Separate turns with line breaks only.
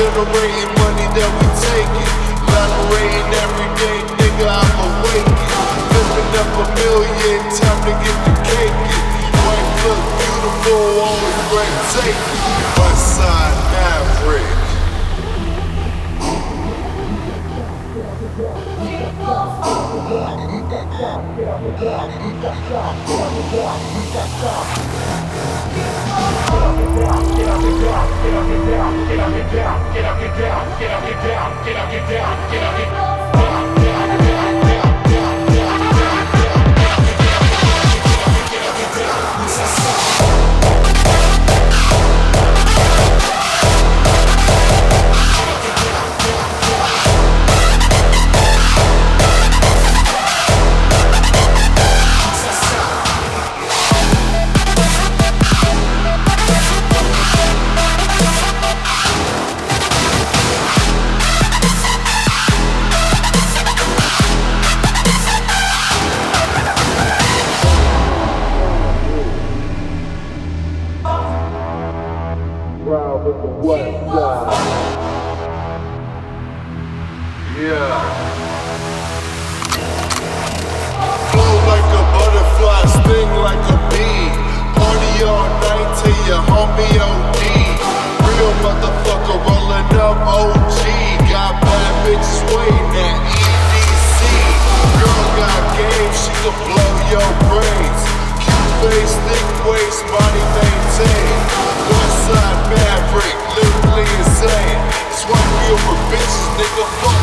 generating money that we taking. Elaborating Westside Maverick.
Proud with the West Side. Yeah.
Flow like a butterfly, sting like a bee. Party all night till your homie OD. Real motherfucker rolling up OG. Got bad bitches waiting at EDC. Girl got game, she can blow your brains. Cute face, thick waist, body maintained. Westside Maverick, lyrically insane. Me over bitches, nigga, fuck